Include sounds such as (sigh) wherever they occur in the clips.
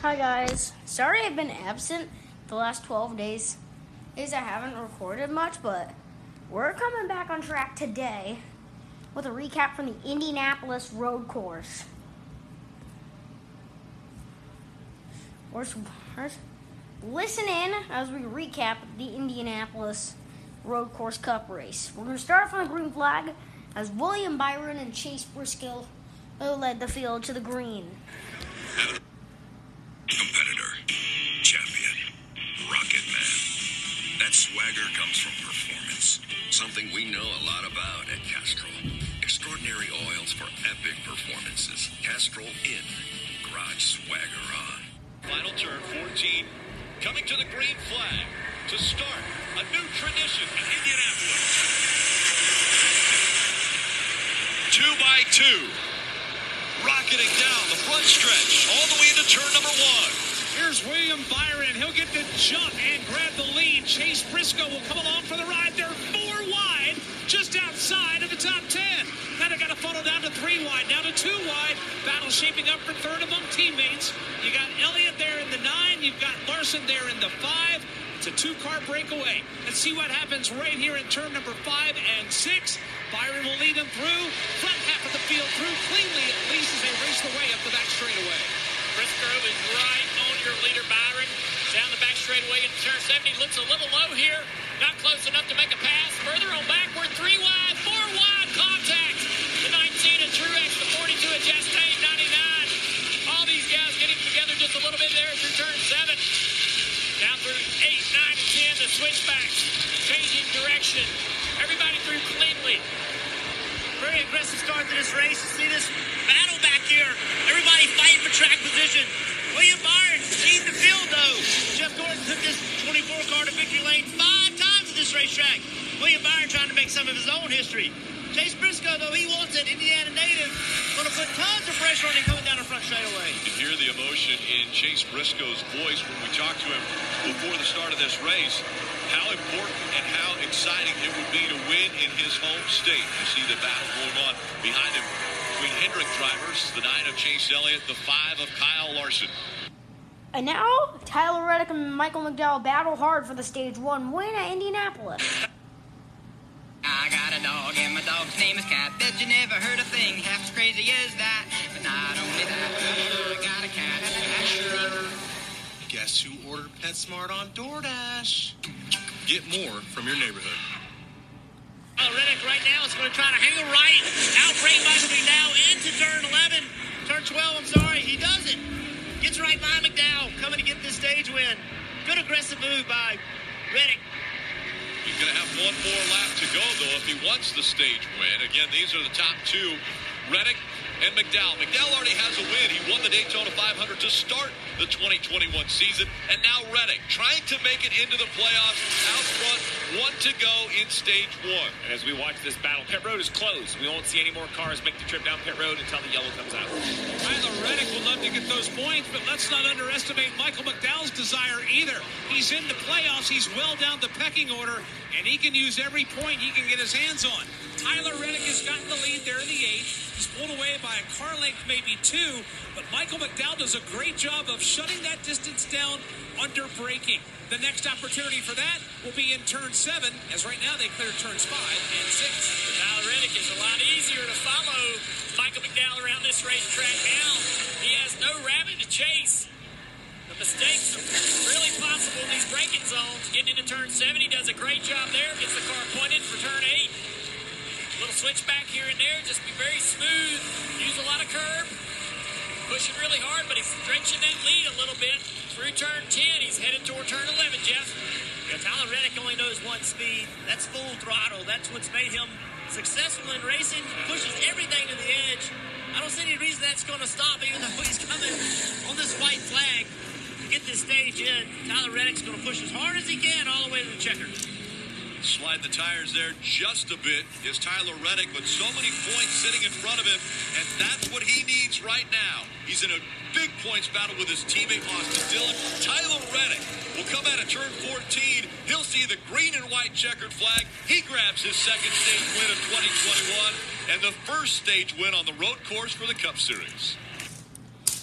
Hi guys. Sorry I've been absent the last 12 days. Days I haven't recorded much, but we're coming back on track today with a recap from the Indianapolis road course. Listen in as we recap the Indianapolis road course cup race. We're going to start on the green flag as William Byron and Chase Briscoe led the field to the green. Competitor, champion, rocket man. That swagger comes from performance. Something we know a lot about at Castrol. Extraordinary oils for epic performances. Castrol in, garage swagger on. Final turn 14, coming to the green flag to start a new tradition in Indianapolis. Two by two, rocketing down the front stretch, all the way into turn number one. Here's William Byron. He'll get the jump and grab the lead. Chase Briscoe will come along for the ride. They're four wide, just outside of the top ten. Now they got to funnel down to three wide, down to two wide. Battle shaping up for third among teammates. You got Elliott there in the nine. You've got Larson there in the five. It's a two-car breakaway. Let's see what happens right here in turn number five and six. Byron will lead them through. Half of the field through cleanly at least as they race the way up the back straightaway. Briscoe is right on your leader, Byron. Down the back straightaway into turn 70. Looks a little low here. Not close enough to make a pass. Further on backward, three wide, four wide contact. The 19 of Truex, the 42 of Chastain, 99. All these guys getting together just a little bit there through turn seven. Down through eight, nine, and 10, the switchbacks. Changing direction. Everybody through cleanly. Very aggressive start to this race. You see this battle back here. Everybody fighting for track position. William Byron leads the field though. Jeff Gordon took this 24 car to victory lane five times at this racetrack. William Byron trying to make some of his own history. Chase Briscoe, though he wants it, Indiana native, going to put tons of pressure on him coming down the front straightaway. You can hear the emotion in Chase Briscoe's voice when we talked to him before the start of this race. How important and how exciting it would be to win in his home state. You see the battle going on behind him between Hendrick drivers, the nine of Chase Elliott, the five of Kyle Larson. And now, Tyler Reddick and Michael McDowell battle hard for the stage one win at Indianapolis. I got a dog and my dog's name is Cat. Bet you never heard a thing half as crazy as that. But not only that, I got a cat at Guess who ordered PetSmart on DoorDash? Get more from your neighborhood. Oh, Reddick right now is going to try to hang a right, outbreak Michael McDowell into turn 11. Turn 12, I'm sorry, he does it. Gets right by McDowell, coming to get this stage win. Good aggressive move by Reddick. Going to have one more lap to go, though, if he wants the stage win. Again, these are the top two, Reddick and McDowell. McDowell already has a win. He won the Daytona 500 to start the 2021 season. And now Reddick trying to make it into the playoffs out front. One to go in stage one. And as we watch this battle, pit road is closed. We won't see any more cars make the trip down pit road until the yellow comes out. Tyler Reddick would love to get those points, but let's not underestimate Michael McDowell's desire either. He's in the playoffs. He's well down the pecking order, and he can use every point he can get his hands on. Tyler Reddick has gotten the lead there in the eighth. He's pulled away by a car length, maybe two, but Michael McDowell does a great job of shutting that distance down under braking. The next opportunity for that will be in turn seven, as right now they clear turns five and six. Tyler Reddick is a lot easier to follow Michael McDowell around this racetrack now. He has no rabbit to chase. The mistakes are really possible in these braking zones. Getting into turn seven, he does a great job there. Gets the car pointed for turn eight. Little switchback here and there. Just be very smooth. Use a lot of curb. Pushing really hard, but he's stretching that lead a little bit. Through turn 10, he's headed toward turn 11, Jeff. Yeah, Tyler Reddick only knows one speed. That's full throttle. That's what's made him successful in racing. Pushes everything to the edge. I don't see any reason that's going to stop, even though he's coming on this white flag to get this stage in. Tyler Reddick's going to push as hard as he can all the way to the checker. Slide the tires there just a bit is Tyler Reddick, but so many points sitting in front of him, and that's what he needs right now. He's in a big points battle with his teammate Austin Dillon. Tyler Reddick will come out of turn 14. He'll see the green and white checkered flag. He grabs his second stage win of 2021 and the first stage win on the road course for the Cup Series.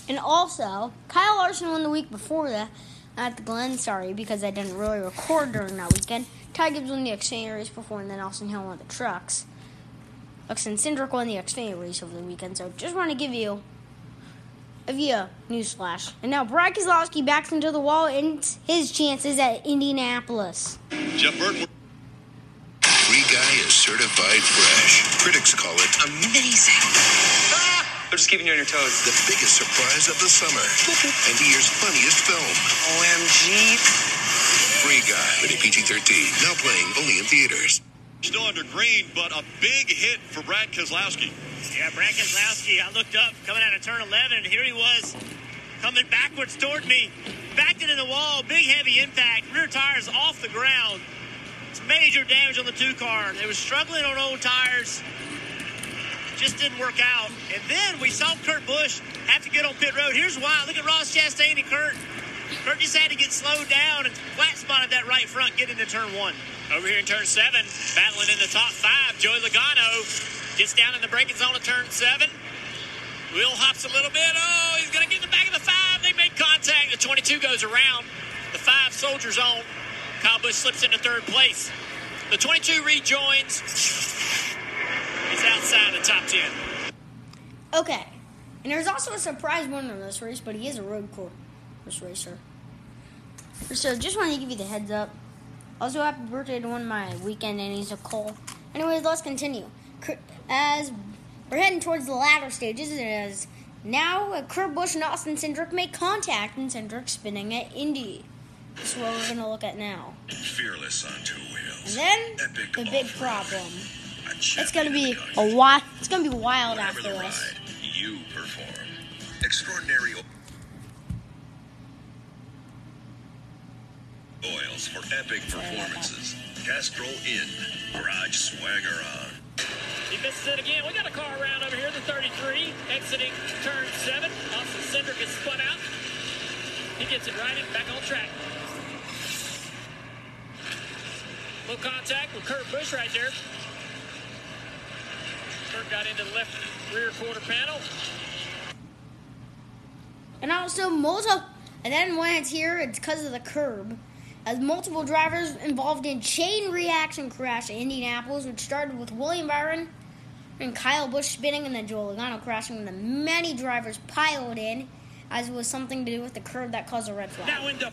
And also, Kyle Larson won the week before that at the Glen. Sorry, because I didn't really record during that weekend. Ty Gibbs won the Xfinity race before, and then Austin Hill won the trucks. Austin Cindric won the Xfinity race over the weekend. So just want to give you a via newsflash. And now Brad Keselowski backs into the wall and his chances at Indianapolis. Jeff Burton. Free Guy is certified fresh. Critics call it amazing. Ah! They're just keeping you on your toes. The biggest surprise of the summer. (laughs) and the year's funniest film. OMG. Free Guy. Rated PG-13. Now playing only in theaters. Still under green, but a big hit for Brad Keselowski. Yeah, Brad Keselowski, I looked up coming out of turn 11, and here he was coming backwards toward me. Backed into the wall, big heavy impact, rear tires off the ground. It's major damage on the two car. They were struggling on old tires. Just didn't work out. And then we saw Kurt Busch have to get on pit road. Here's why. Look at Ross Chastain and Kurt. Kurt just had to get slowed down and flat spotted that right front, get into turn one. Over here in turn seven, battling in the top five, Joey Logano gets down in the braking zone of turn seven. Wheel hops a little bit. Oh, he's going to get in the back of the five. They make contact. The 22 goes around. The five soldier zone. Kyle Busch slips into third place. The 22 rejoins. He's outside the top 10. Okay. And there's also a surprise winner in this race, but he is a road course racer. So just wanted to give you the heads up. Also, happy birthday to one of my weekend innies, Nicole. Anyways, let's continue. As we're heading towards the latter stages, it is now Kurt Busch and Austin Cindric make contact, and Cindric spinning at Indy. That's what we're gonna look at now. Fearless on two And wheels. then Epic the big problem. It's gonna be a wild. It's gonna be wild Whatever after the this. you perform. Extraordinary o- oils for epic performances. Castrol in. Garage swagger on. He misses it again. We got a car around over here, the 33, exiting turn seven. Austin Cindric is spun out. He gets it right in, back on track. Little contact with Kurt Busch right there. Kurt got into the left rear quarter panel. And also, multiple. And then when it's here, it's because of the curb. As multiple drivers involved in chain reaction crash in Indianapolis, which started with William Byron and Kyle Busch spinning, and then Joe Logano crashing, and then many drivers piled in, as it was something to do with the curb that caused a red flag. Now into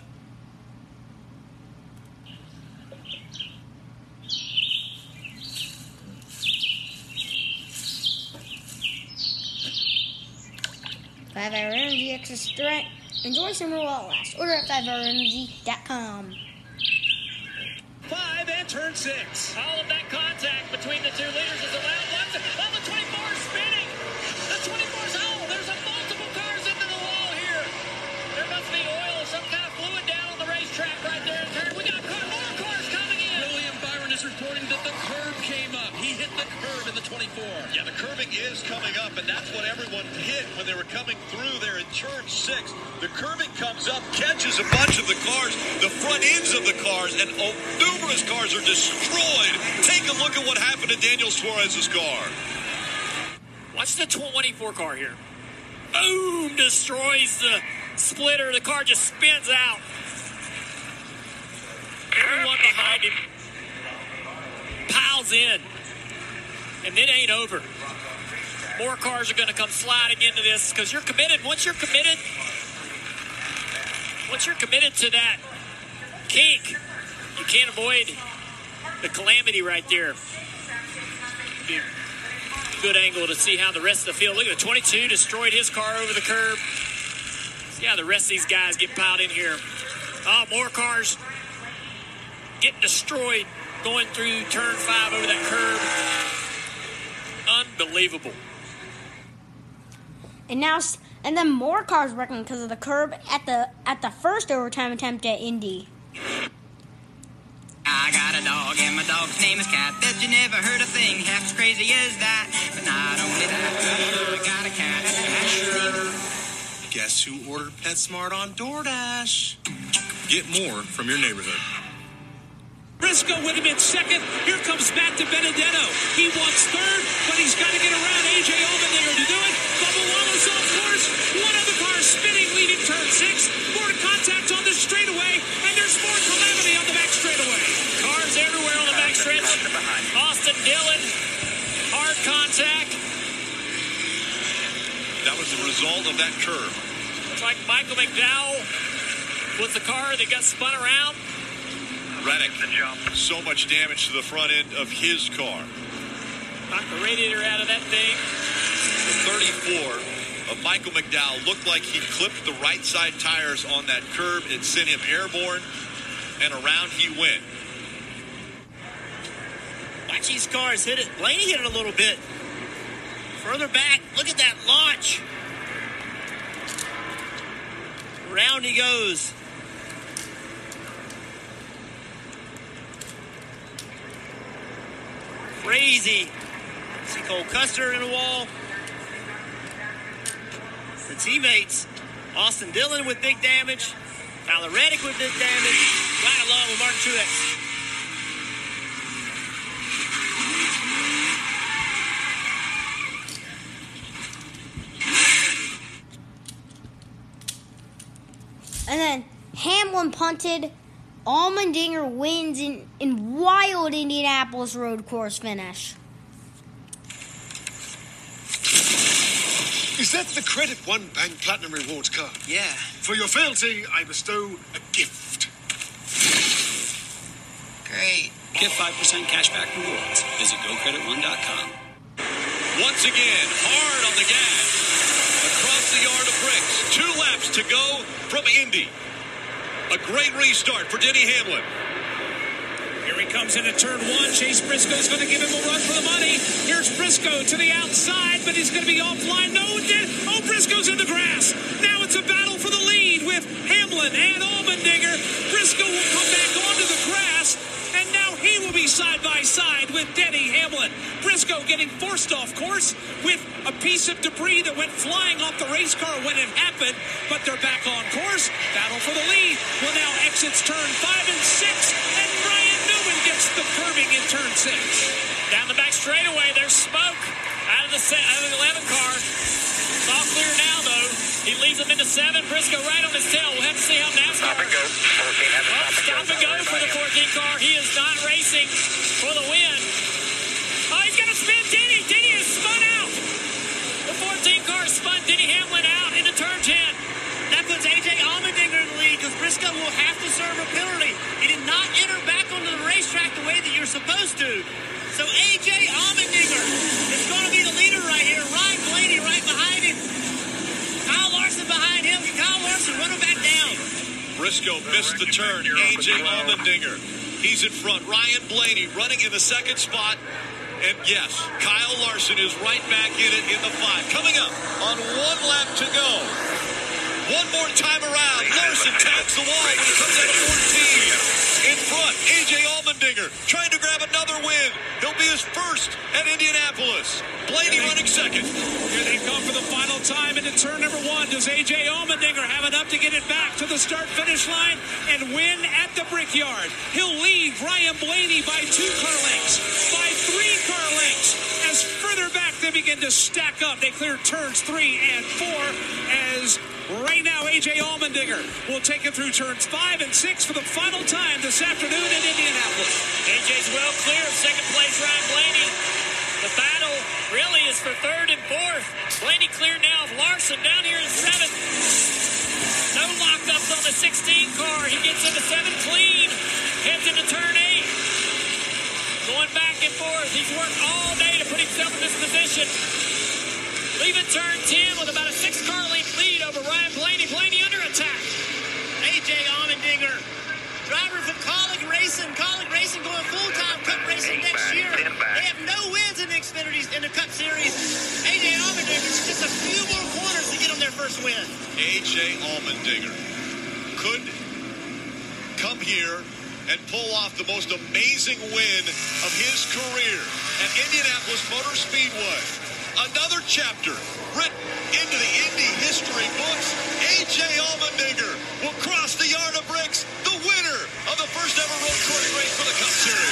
Five Hour Energy Extra Strength. Enjoy summer while it lasts. Order at 5hourenergy.com. five and turn six. All of that contact between the two leaders is allowed. Byron reporting that the curb came up. He hit the curb in the 24. Yeah, the curbing is coming up, and that's what everyone hit when they were coming through there in turn six. The curbing comes up, catches a bunch of the cars, the front ends of the cars, and oh, numerous cars are destroyed. Take a look at what happened to Daniel Suarez's car. Watch the 24 car here. Boom! Destroys the splitter. The car just spins out. Everyone behind him in. And it ain't over. More cars are going to come sliding into this because you're committed. Once you're committed, once you're committed to that kink, you can't avoid the calamity right there. Good angle to see how the rest of the field. Look at the 22 destroyed his car over the curb. How the rest of these guys get piled in here. Oh, more cars getting destroyed going through turn five over that curb. Unbelievable. And now, and then more cars wrecking because of the curb at the at the first overtime attempt at Indy. I got a dog and my dog's name is Cat. Bet you never heard a thing half as crazy as that. But not only that, I got a cat. Asher. Guess who ordered PetSmart on DoorDash? Get more from your neighborhood. Briscoe with him in second. Here comes Matt DiBenedetto. He wants third, but he's got to get around A.J. Allmendinger to do it. Bubba Wallace off course. One of the cars spinning, leading turn six. More contact on the straightaway, and there's more calamity on the back straightaway. Cars everywhere on the back stretch. Austin Dillon, hard contact. That was the result of that curve. Looks like Michael McDowell was the car that got spun around. Reddick, so much damage to the front end of his car. Knocked the radiator out of that thing. The 34 of Michael McDowell looked like he clipped the right side tires on that curb. It sent him airborne, and around he went. Watch these cars hit it. Blaney hit it a little bit. Further back, look at that launch. Round he goes. Crazy. See Cole Custer in the wall. The teammates, Austin Dillon with big damage. Tyler Reddick with big damage. Right along with Martin Truex. And then Hamlin punted. Allmendinger wins in, in wild Indianapolis road course finish. Is that the Credit One Bank Platinum Rewards card? Yeah. For your fealty, I bestow a gift. Great. Get 5% cashback rewards. Visit gocredit1.com. Once again, hard on the gas. Across the yard of bricks. Two laps to go from Indy. A great restart for Denny Hamlin. Here he comes into turn one. Chase Briscoe's going to give him a run for the money. Here's Briscoe to the outside, but he's going to be offline. No, did. Oh, Briscoe's in the grass. Now it's a battle for the lead with Hamlin and Allmendinger. Briscoe will come back onto the grass, and now he will be side by side with Denny Hamlin. Briscoe getting forced off course with a piece of debris that went flying off the race car when it happened, but they're back on course. Battle for the lead. Well, now exits turn five and six, and Ryan Newman gets the curving in turn six. Down the back straightaway, there's smoke out of the se- out of the 11 car. It's all clear now, though. He leads them into seven. Briscoe right on his tail. We'll have to see how NASCAR. Stop and go. 14 has a Oh, stop and go for the 14 car. He is not racing for the win. Oh, he's going to spin Denny. Denny is spun out. The 14 car spun Denny Hamlin out into turn 10. That puts AJ Allmendinger in the lead because Briscoe will have to serve a penalty. He did not enter back onto the racetrack the way that you're supposed to. So AJ Allmendinger is going to be the leader right here. Ryan Blaney right behind him. Kyle Larson behind him. Kyle Larson run him back down. Briscoe missed the turn. AJ Allmendinger. He's in front. Ryan Blaney running in the second spot. And yes, Kyle Larson is right back in it in the five. Coming up on one lap to go. One more time around. Larson taps the wall when he comes out of 14. In front, AJ Allmendinger trying to grab another win. He'll be his first at Indianapolis. Blaney running second. Here they come for the final time into turn number one. Does A.J. Allmendinger have enough to get it back to the start-finish line and win at the Brickyard? He'll lead Ryan Blaney by two car lengths, by three car lengths. As further back they begin to stack up, they clear turns three and four as Right now, AJ Allmendinger will take it through turns five and six for the final time this afternoon in Indianapolis. AJ's well clear of second place, Ryan Blaney. The battle really is for third and fourth. Blaney clear now of Larson down here in seventh. No lockups on the 16 car. He gets into seven clean. Heads into turn eight. Going back and forth. He's worked all day to put himself in this position. Leaving turn 10 with about a six car length lead over Ryan Blaney. Blaney under attack. AJ Allmendinger, driver for Kaulig Racing. Kaulig Racing going full-time Cup Racing next year. They have no wins in the Xfinity's in the Cup Series. AJ Allmendinger just a few more corners to get them their first win. AJ Allmendinger could come here and pull off the most amazing win of his career at Indianapolis Motor Speedway. Another chapter written into the Indy history books. AJ Allmendinger will cross the yard of bricks, the winner of the first ever road course race for the Cup Series.